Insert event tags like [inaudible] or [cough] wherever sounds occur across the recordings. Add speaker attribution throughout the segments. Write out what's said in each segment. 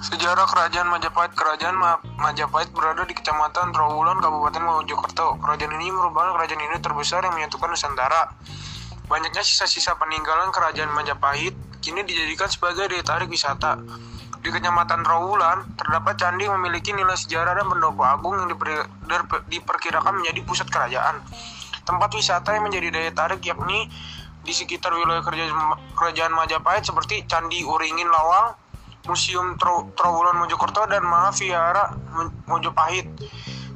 Speaker 1: Sejarah Kerajaan Majapahit Kerajaan Ma- Majapahit berada di Kecamatan Trawulan, Kabupaten Mojokerto. Kerajaan ini merupakan kerajaan Hindu terbesar yang menyatukan Nusantara. Banyaknya sisa-sisa peninggalan Kerajaan Majapahit kini dijadikan sebagai daya tarik wisata. Di Kecamatan Trawulan, terdapat candi yang memiliki nilai sejarah dan pendopo agung yang diper- diperkirakan menjadi pusat kerajaan. Tempat wisata yang menjadi daya tarik yakni di sekitar wilayah kerajaan, kerajaan Majapahit seperti Candi Uringin Lawang, Museum Tro- Mojokerto dan Mahavihara Mo- Mojopahit.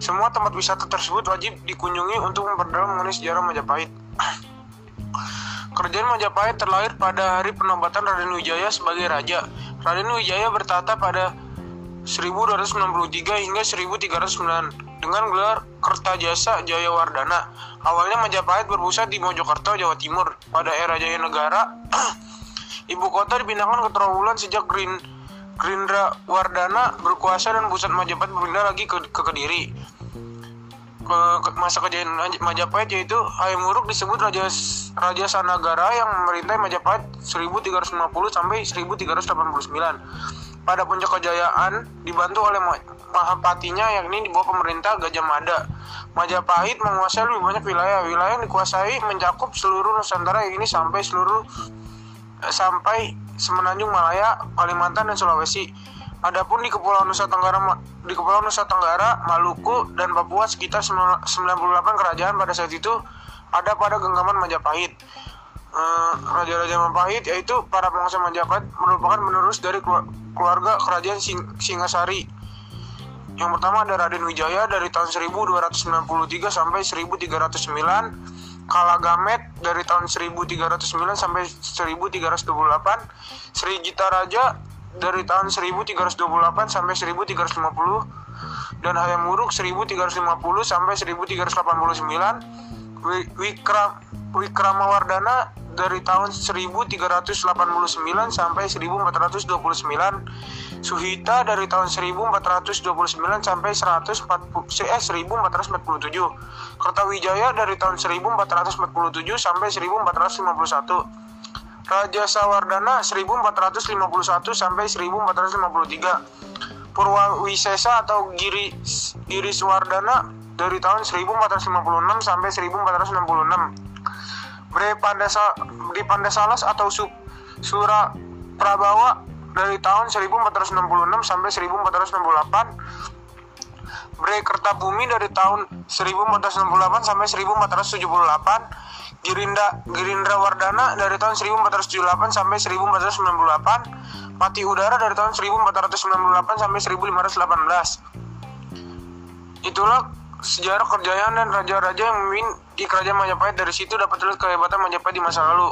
Speaker 1: Semua tempat wisata tersebut wajib dikunjungi untuk memperdalam mengenai sejarah Majapahit. [clears throat] Kerajaan Majapahit terlahir pada hari penobatan Raden Wijaya sebagai raja. Raden Wijaya bertahta pada 1293 hingga 1309 dengan gelar Kertajasa Jayawardana. Awalnya Majapahit berpusat di Mojokerto, Jawa Timur. Pada era Jaya Negara, [clears throat] ibu kota dipindahkan ke Trawulan sejak Grin Gerindra Wardana berkuasa dan pusat Majapahit berpindah lagi ke, ke Kediri. Ke, ke- masa kejayaan Maj- Majapahit yaitu Hayam Wuruk disebut Raja Raja Sanagara yang memerintah Majapahit 1350 sampai 1389. Pada puncak kejayaan dibantu oleh Ma- Mahapatinya yakni di bawah pemerintah Gajah Mada. Majapahit menguasai lebih banyak wilayah. Wilayah yang dikuasai mencakup seluruh Nusantara yang ini sampai seluruh eh, sampai Semenanjung Malaya, Kalimantan dan Sulawesi. Adapun di Kepulauan Nusa Tenggara di Kepulauan Nusa Tenggara, Maluku dan Papua sekitar 98 kerajaan pada saat itu ada pada genggaman Majapahit. Eh, Raja-raja Majapahit yaitu para penguasa Majapahit merupakan penerus dari keluarga kerajaan Sing- Singasari. Yang pertama ada Raden Wijaya dari tahun 1293 sampai 1309, Kalagamet dari tahun 1309 sampai 1328, Sri Gita Raja dari tahun 1328 sampai 1350 dan Hayam Wuruk 1350 sampai 1389, Wi- Wikram Wikramawardana dari tahun 1389 sampai 1429 Suhita dari tahun 1429 sampai 140 eh 1447 Kertawijaya dari tahun 1447 sampai 1451 Raja Sawardana 1451 sampai 1453 Purwawisesa atau Giri Giriswardana dari tahun 1456 sampai 1466 Bre Pandasa, di Pandasalas atau Sub, Sura Prabawa dari tahun 1466 sampai 1468 Bre Kertabumi dari tahun 1468 sampai 1478 Girinda Girindra Wardana dari tahun 1478 sampai 1498 Pati Udara dari tahun 1498 sampai 1518 Itulah sejarah kejayaan dan raja-raja yang memimpin di kerajaan Majapahit dari situ dapat terlihat kehebatan Majapahit di masa lalu.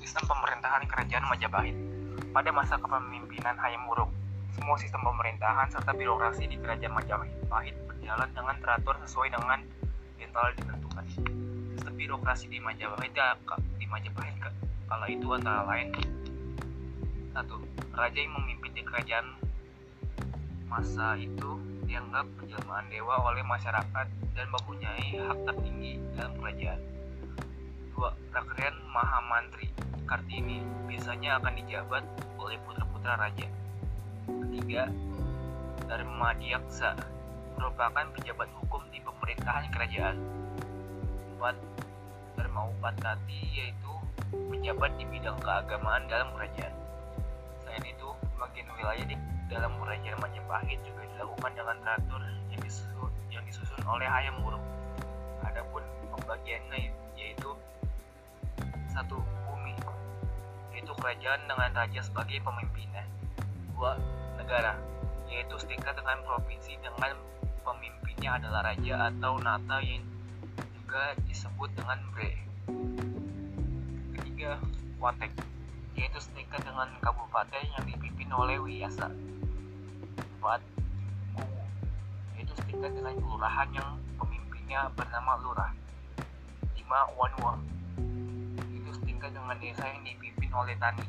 Speaker 2: Sistem pemerintahan kerajaan Majapahit Pada masa kepemimpinan Hayam Wuruk, semua sistem pemerintahan serta birokrasi di kerajaan Majapahit berjalan dengan teratur sesuai dengan. Sistem birokrasi di Majapahit di Majapahit ka- kala itu antara lain satu raja yang memimpin di kerajaan masa itu dianggap penjelmaan dewa oleh masyarakat dan mempunyai hak tertinggi dalam kerajaan. Dua, Rakrian Mahamantri Kartini biasanya akan dijabat oleh putra-putra raja. Ketiga, Dharma Diaksa merupakan pejabat hukum di pemerintahan kerajaan. Dharma Upatati yaitu pejabat di bidang keagamaan dalam kerajaan. Selain itu, bagian wilayah di dalam kerajaan Majapahit juga dilakukan dengan teratur yang disusun, yang disusun oleh Hayam Wuruk. Adapun pembagiannya yaitu satu bumi yaitu kerajaan dengan raja sebagai pemimpinnya dua negara yaitu setingkat dengan provinsi dengan pemimpinnya adalah raja atau nata yang juga disebut dengan bre ketiga watek yaitu setingkat dengan kabupaten yang dipimpin oleh wiyasa empat kuwu yaitu setingkat dengan kelurahan yang pemimpinnya bernama lurah lima wanua itu setingkat dengan desa yang dipimpin oleh tani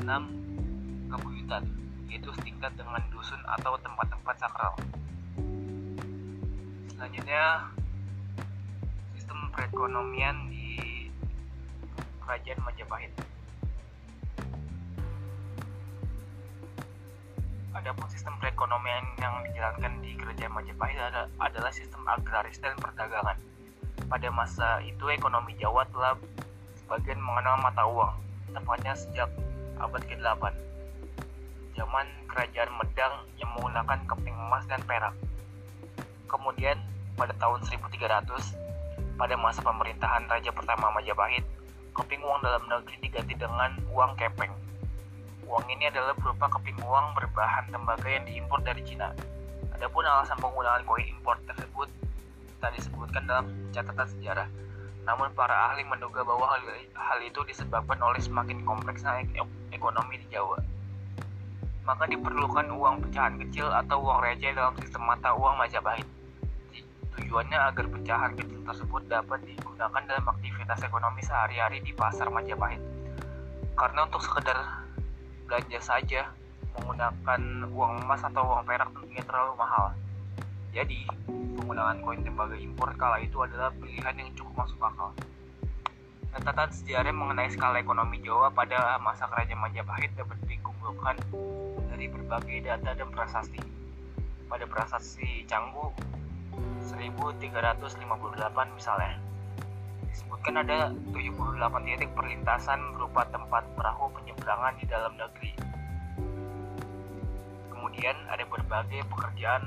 Speaker 2: 6. Kebuyutan, yaitu setingkat dengan dusun atau tempat-tempat sakral. Selanjutnya, perekonomian di Kerajaan Majapahit. Adapun sistem perekonomian yang dijalankan di Kerajaan Majapahit adalah sistem agraris dan perdagangan. Pada masa itu ekonomi Jawa telah sebagian mengenal mata uang, tepatnya sejak abad ke-8. Zaman kerajaan Medang yang menggunakan keping emas dan perak. Kemudian pada tahun 1300, pada masa pemerintahan Raja pertama Majapahit, keping uang dalam negeri diganti dengan uang kepeng. Uang ini adalah berupa keping uang berbahan tembaga yang diimpor dari Cina. Adapun alasan penggunaan koin impor tersebut tak disebutkan dalam catatan sejarah. Namun para ahli menduga bahwa hal, hal itu disebabkan oleh semakin kompleksnya ek ekonomi di Jawa. Maka diperlukan uang pecahan kecil atau uang receh dalam sistem mata uang Majapahit. Tujuannya agar pecahan kecil tersebut dapat digunakan dalam aktivitas ekonomi sehari-hari di pasar Majapahit. Karena untuk sekedar belanja saja menggunakan uang emas atau uang perak tentunya terlalu mahal. Jadi, penggunaan koin tembaga impor kala itu adalah pilihan yang cukup masuk akal. Catatan sejarah mengenai skala ekonomi Jawa pada masa Kerajaan Majapahit dapat dikumpulkan dari berbagai data dan prasasti. Pada prasasti Canggu 1358 misalnya, disebutkan ada 78 titik perlintasan berupa tempat perahu penyeberangan di dalam negeri. Kemudian ada berbagai pekerjaan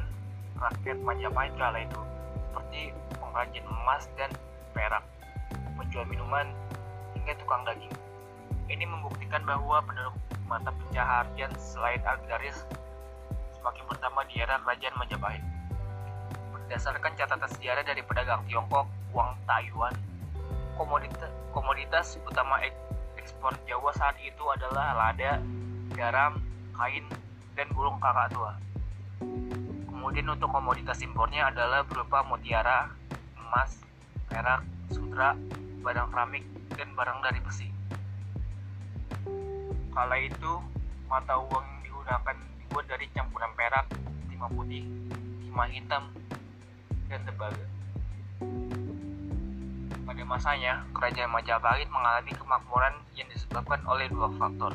Speaker 2: rakyat Majapahit kala itu seperti pengrajin emas dan perak, penjual minuman, hingga tukang daging. Ini membuktikan bahwa penduduk mata pencaharian selain agraris semakin bertambah di era kerajaan Majapahit. Berdasarkan catatan sejarah dari pedagang Tiongkok, uang Taiwan, komoditas, komoditas utama ekspor Jawa saat itu adalah lada, garam, kain, dan burung kakak tua. Kemudian untuk komoditas impornya adalah berupa mutiara, emas, perak, sutra, barang keramik, dan barang dari besi. Kala itu, mata uang yang digunakan dibuat dari campuran perak, timah putih, timah hitam, dan tembaga. Pada masanya, kerajaan Majapahit mengalami kemakmuran yang disebabkan oleh dua faktor,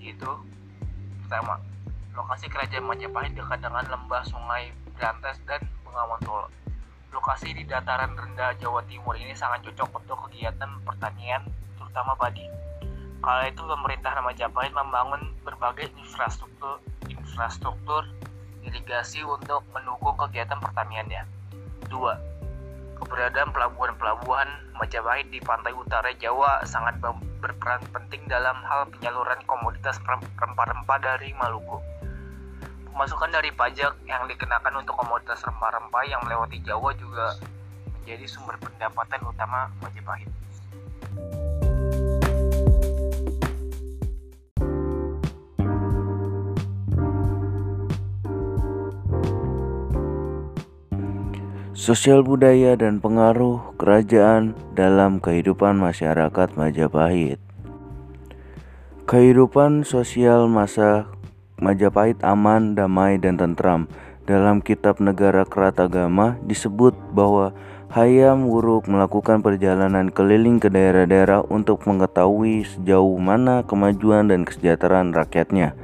Speaker 2: yaitu pertama, Lokasi kerajaan Majapahit dekat dengan lembah sungai Berantes dan Bengawan Solo. Lokasi di dataran rendah Jawa Timur ini sangat cocok untuk kegiatan pertanian, terutama padi. Kala itu pemerintah Majapahit membangun berbagai infrastruktur infrastruktur irigasi untuk mendukung kegiatan pertaniannya. Dua, keberadaan pelabuhan-pelabuhan Majapahit di pantai utara Jawa sangat berperan penting dalam hal penyaluran komoditas rempah-rempah dari Maluku. Pemasukan dari pajak yang dikenakan untuk komoditas rempah-rempah yang melewati Jawa juga menjadi sumber pendapatan utama Majapahit.
Speaker 3: Sosial budaya dan pengaruh kerajaan dalam kehidupan masyarakat Majapahit. Kehidupan sosial masa Majapahit aman, damai, dan tentram. Dalam kitab Negara Keratagama disebut bahwa Hayam Wuruk melakukan perjalanan keliling ke daerah-daerah untuk mengetahui sejauh mana kemajuan dan kesejahteraan rakyatnya.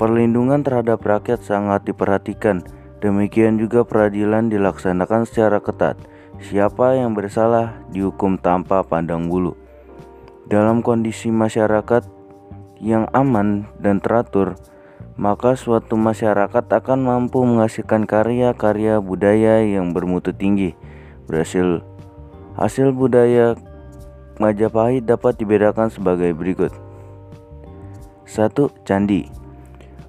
Speaker 3: Perlindungan terhadap rakyat sangat diperhatikan. Demikian juga peradilan dilaksanakan secara ketat. Siapa yang bersalah dihukum tanpa pandang bulu. Dalam kondisi masyarakat yang aman dan teratur, maka suatu masyarakat akan mampu menghasilkan karya-karya budaya yang bermutu tinggi. Berhasil hasil budaya Majapahit dapat dibedakan sebagai berikut. 1. Candi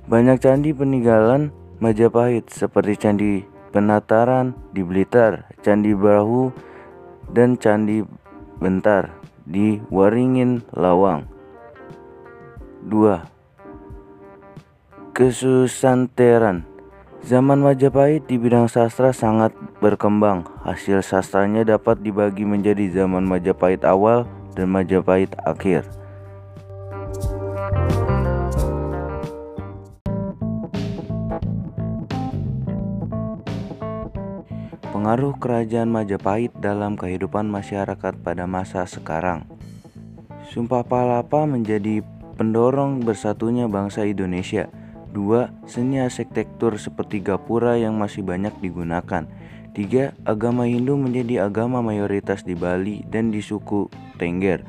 Speaker 3: Banyak candi peninggalan Majapahit seperti Candi Penataran di Blitar, Candi Bahu, dan Candi Bentar di Waringin, Lawang. 2 Kesusanteran Zaman Majapahit di bidang sastra sangat berkembang. Hasil sastranya dapat dibagi menjadi zaman Majapahit awal dan Majapahit akhir. Pengaruh kerajaan Majapahit dalam kehidupan masyarakat pada masa sekarang. Sumpah Palapa menjadi pendorong bersatunya bangsa Indonesia. Dua, seni arsitektur seperti gapura yang masih banyak digunakan. Tiga, agama Hindu menjadi agama mayoritas di Bali dan di suku Tengger.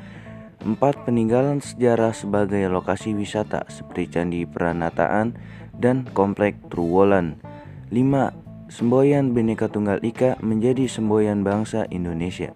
Speaker 3: Empat, peninggalan sejarah sebagai lokasi wisata seperti Candi Pranataan dan Komplek Truwolan. Lima, semboyan Bhinneka Tunggal Ika menjadi semboyan bangsa Indonesia.